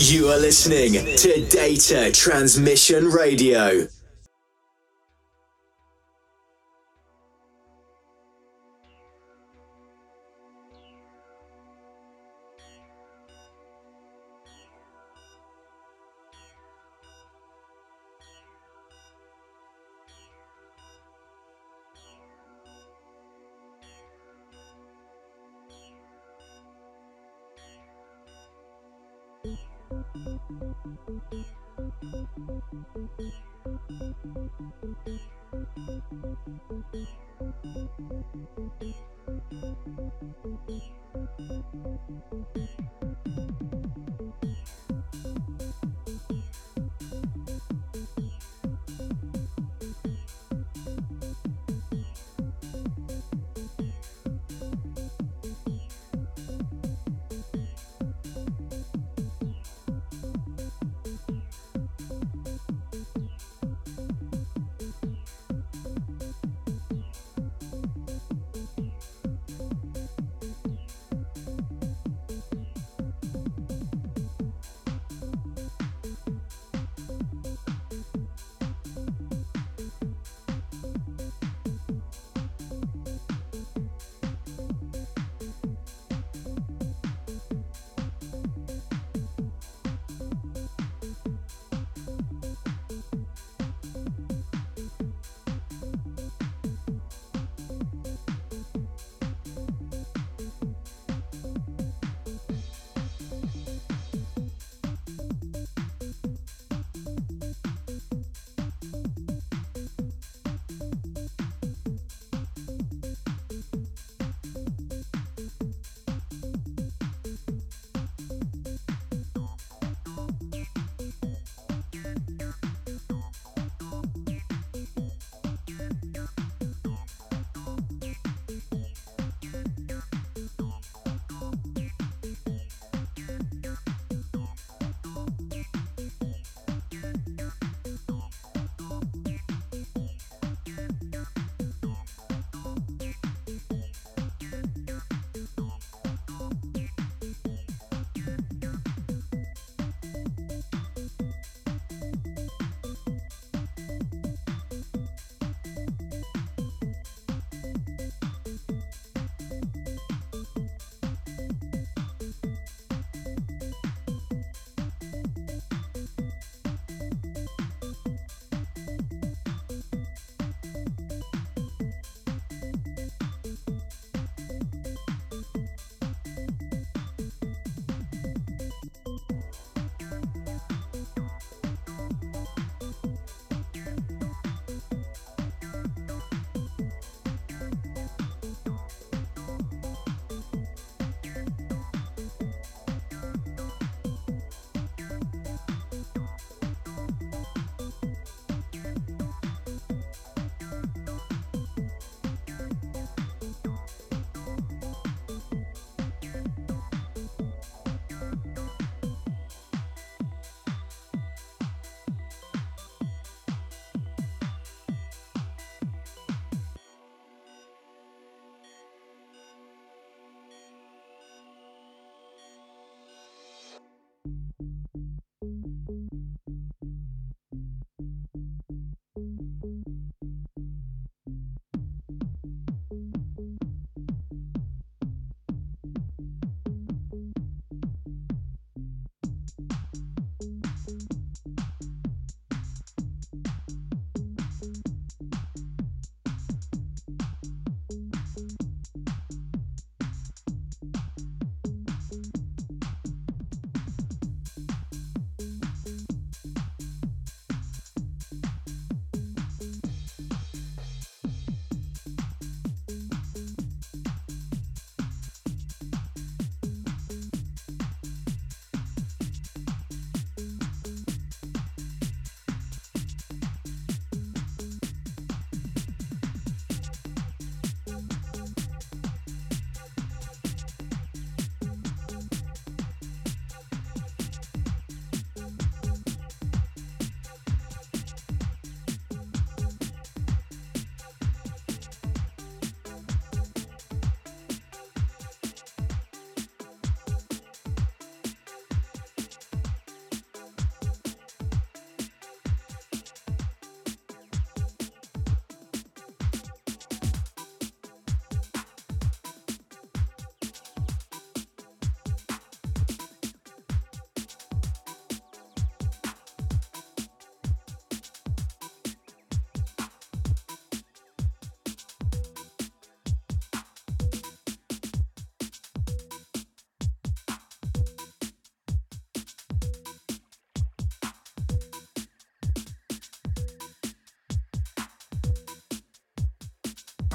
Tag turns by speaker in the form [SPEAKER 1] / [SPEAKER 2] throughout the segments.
[SPEAKER 1] You are listening to Data Transmission Radio.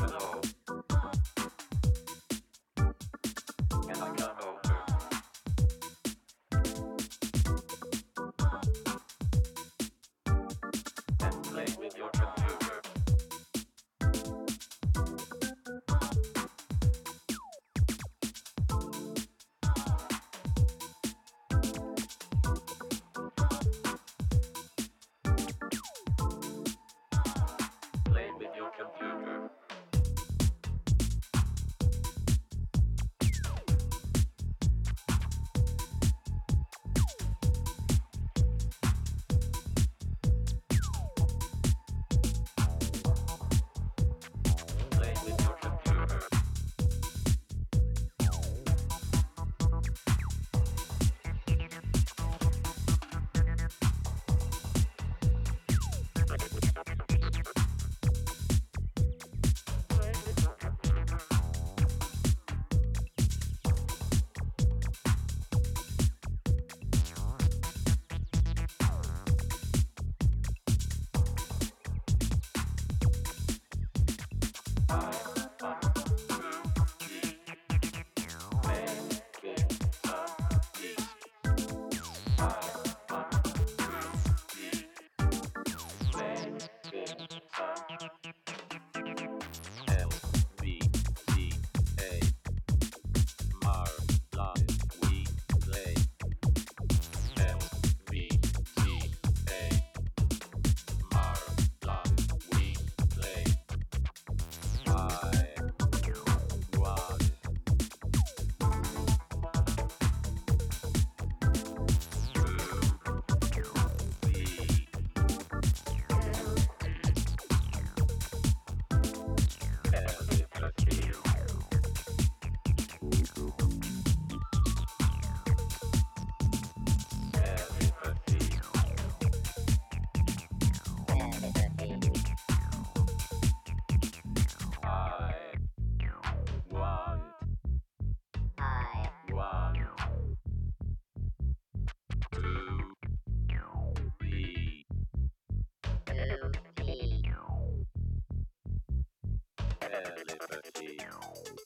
[SPEAKER 1] Thank you.
[SPEAKER 2] Bye. Telepathy.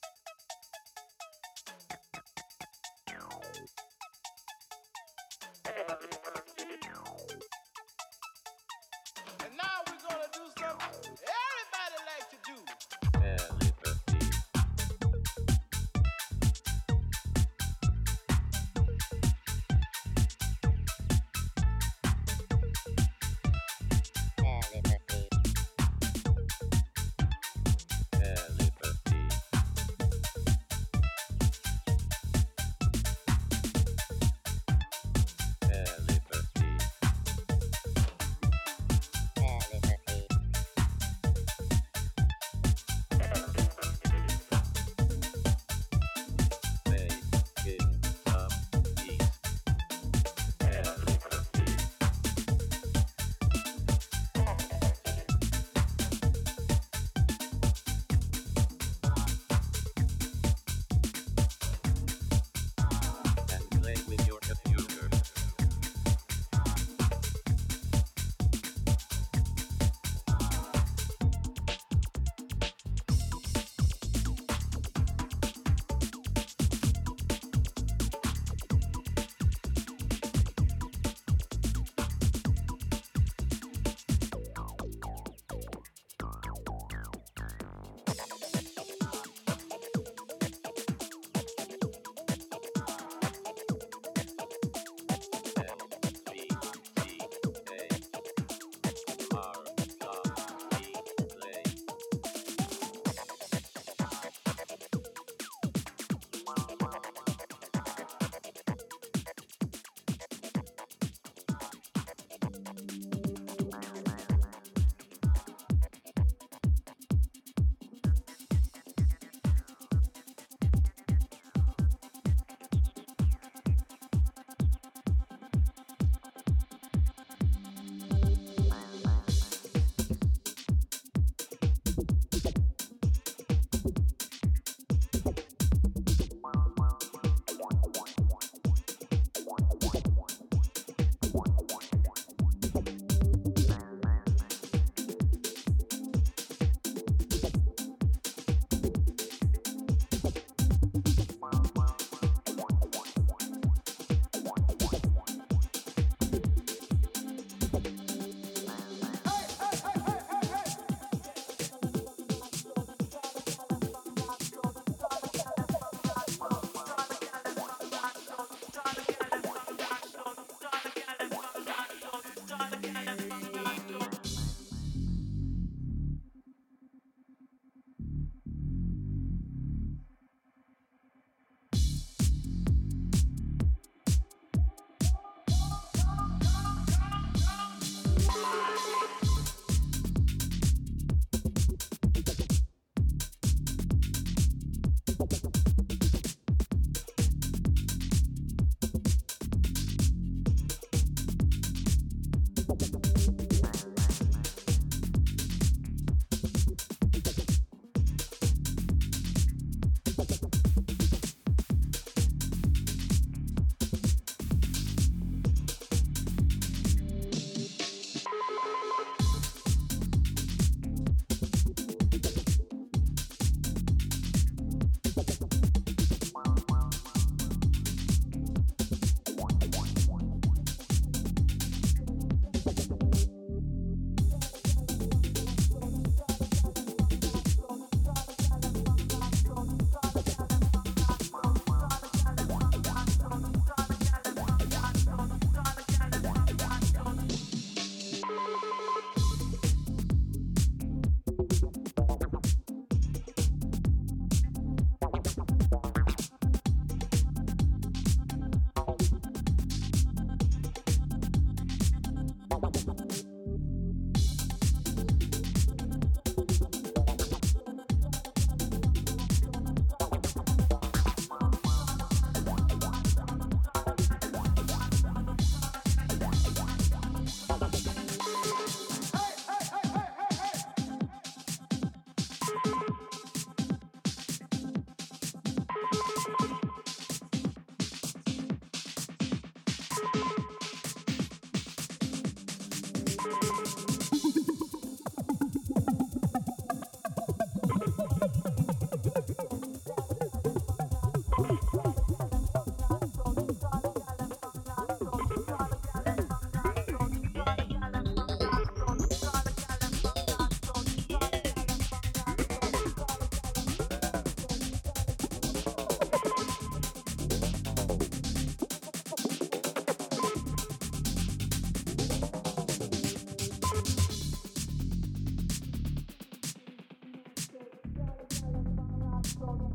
[SPEAKER 2] struggle.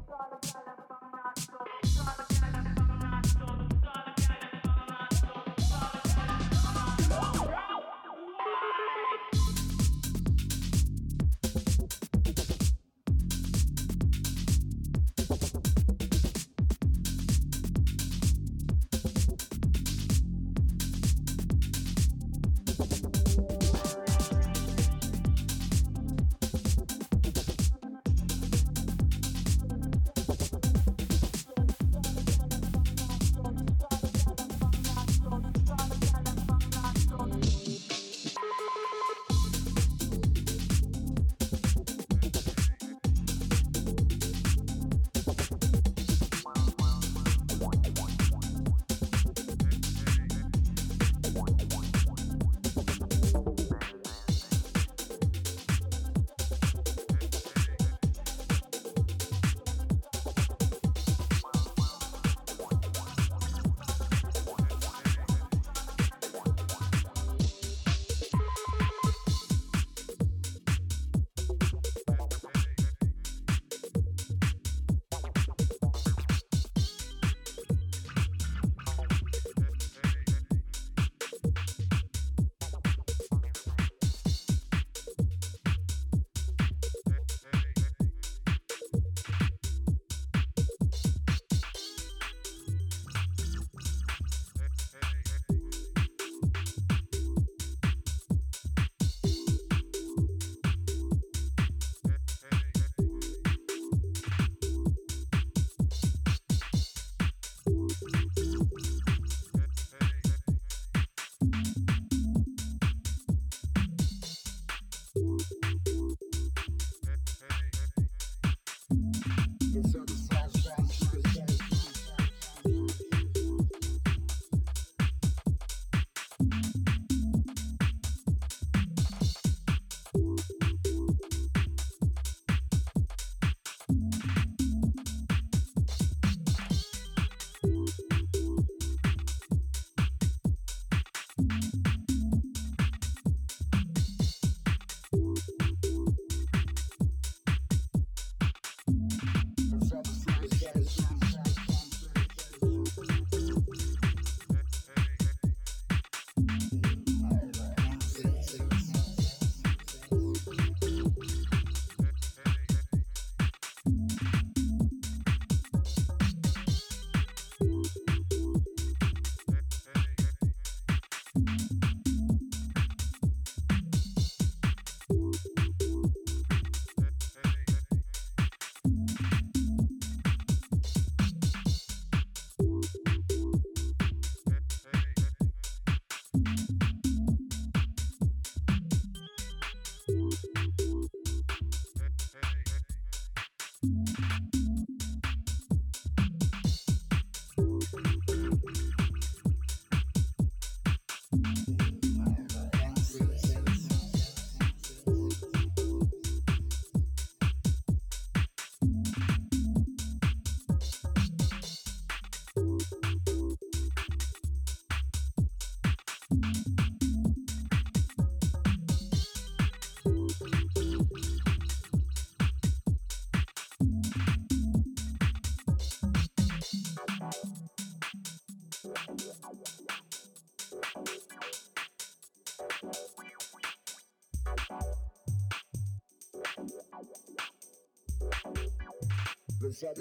[SPEAKER 3] Present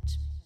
[SPEAKER 3] touch me.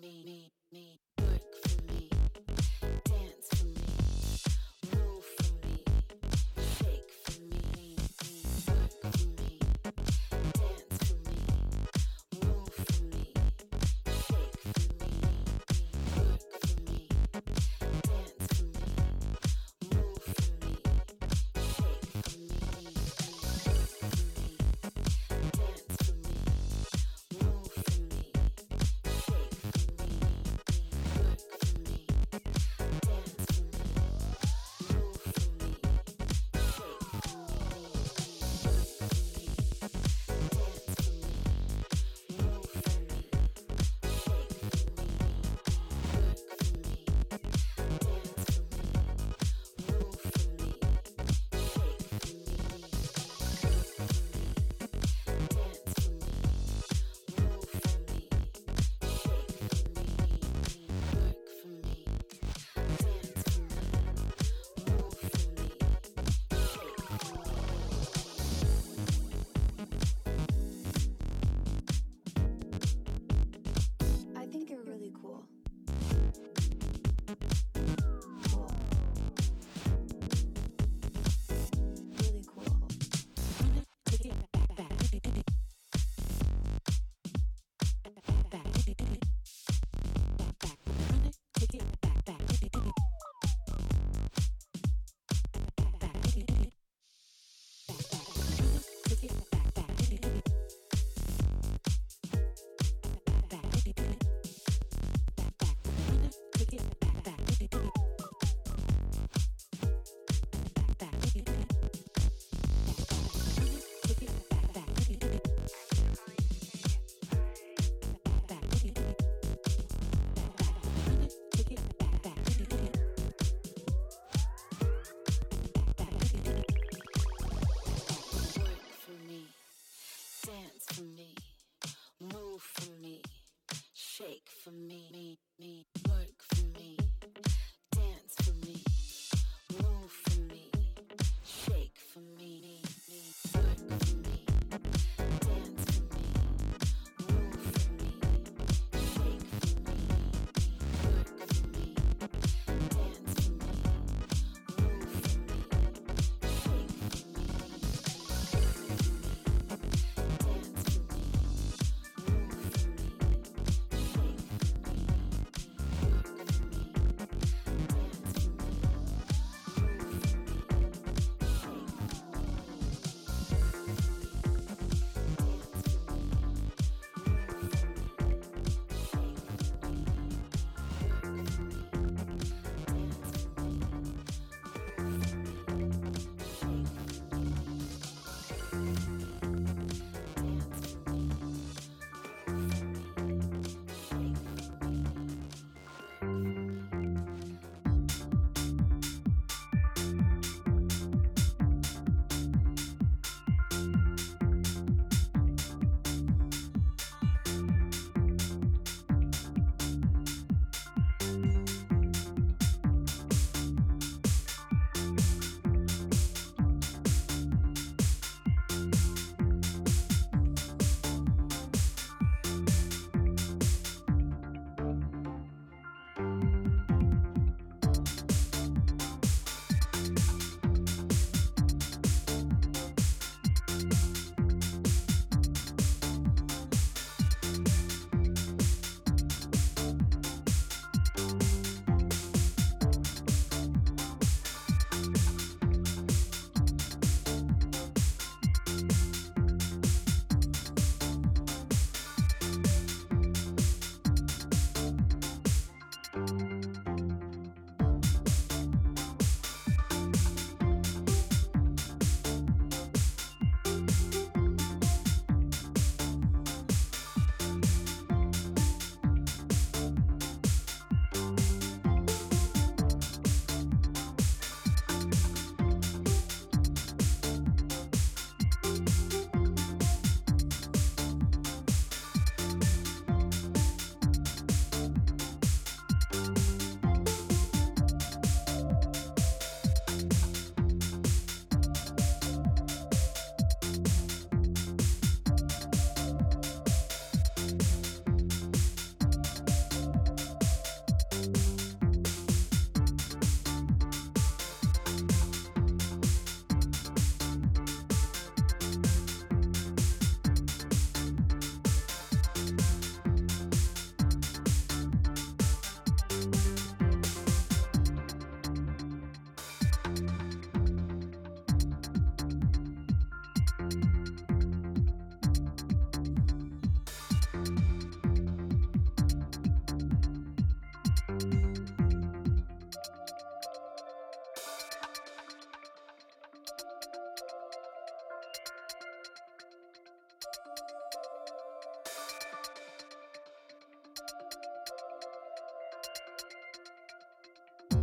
[SPEAKER 4] Me.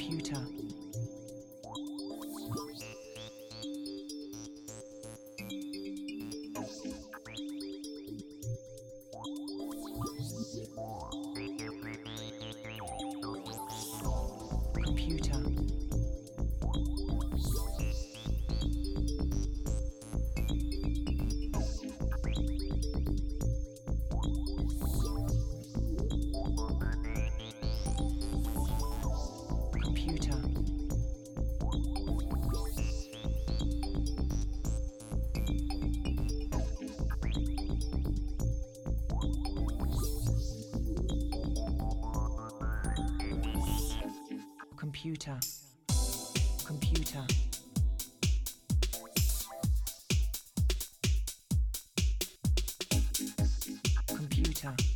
[SPEAKER 4] computer. computer. Computer. Computer.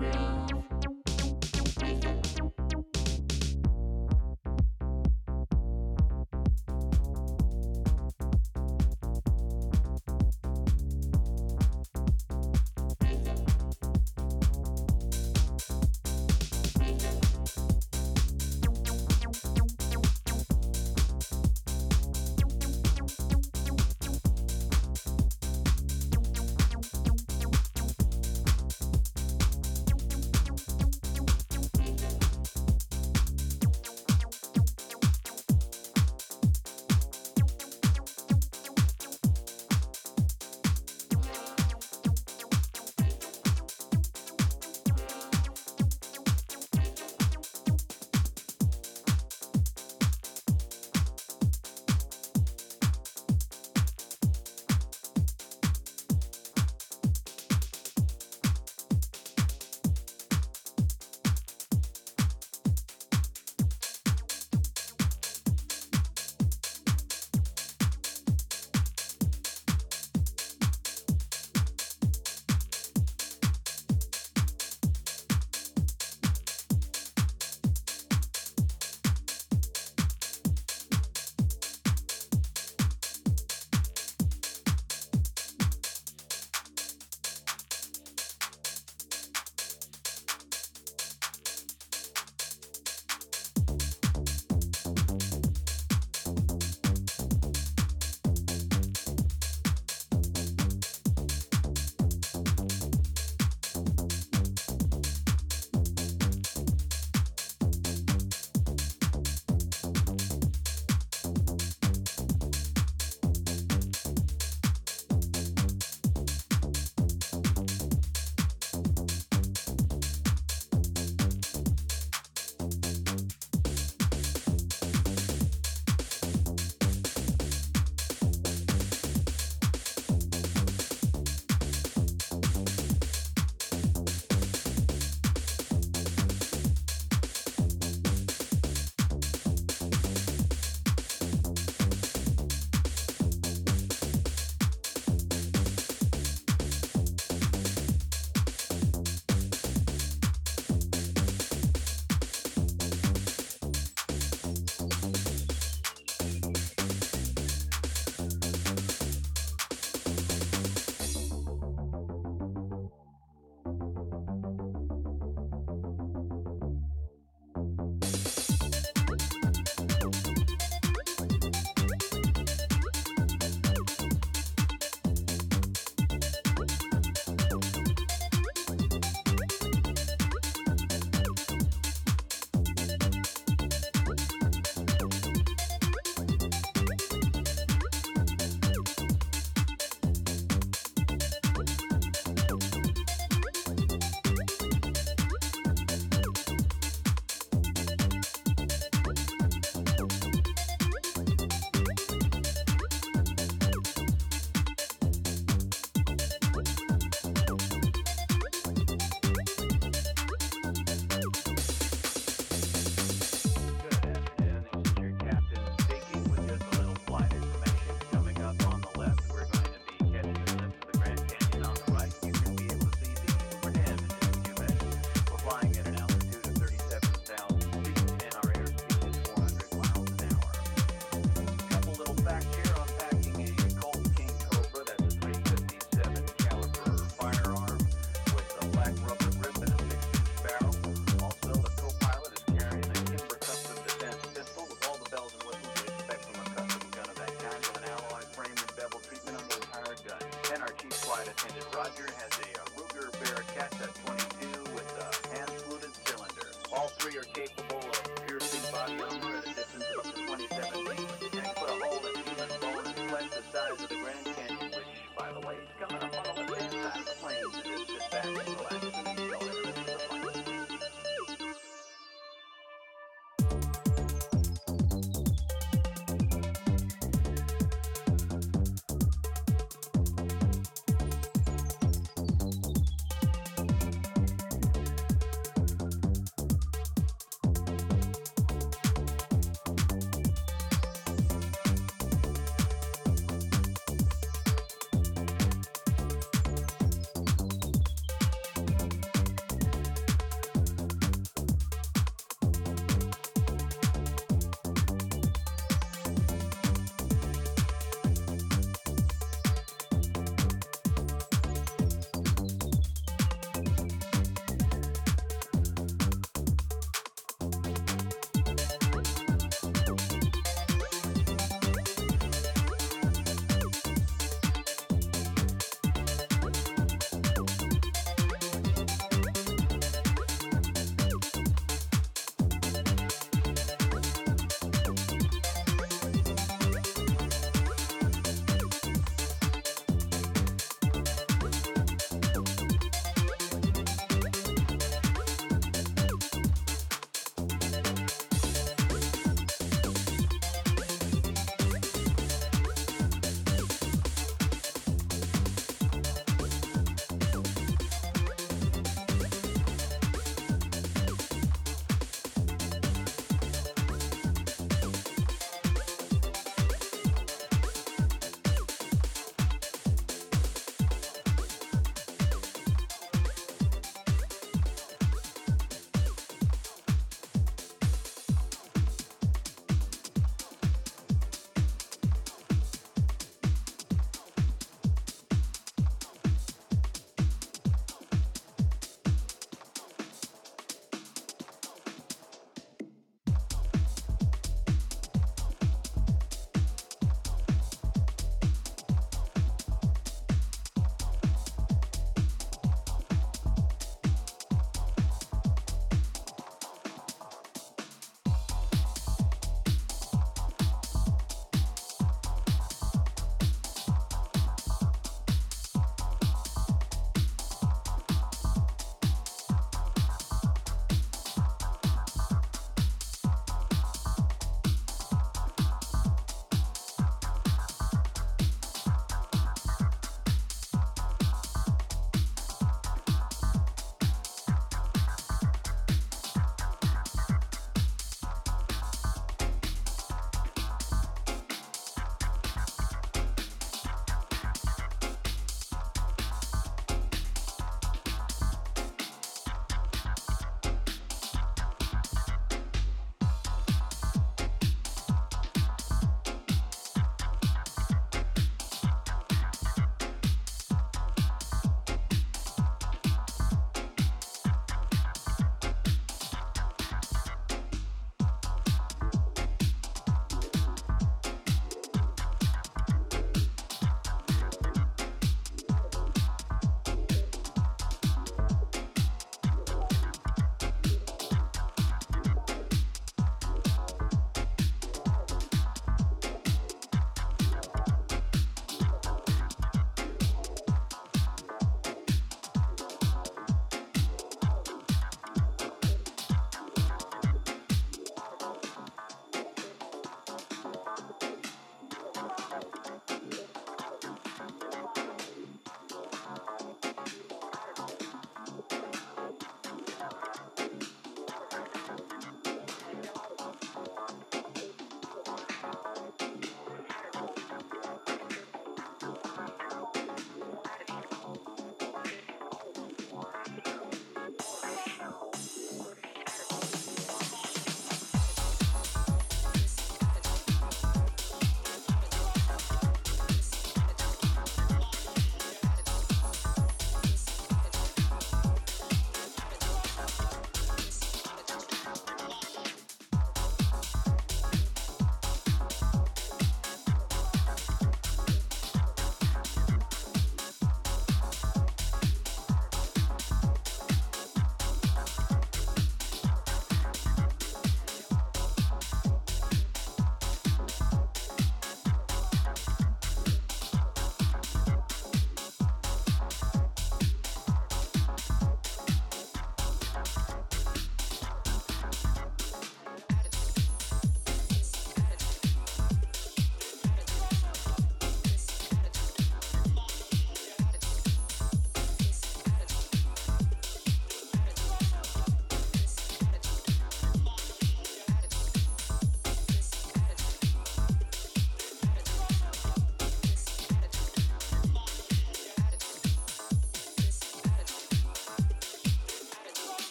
[SPEAKER 4] Yeah.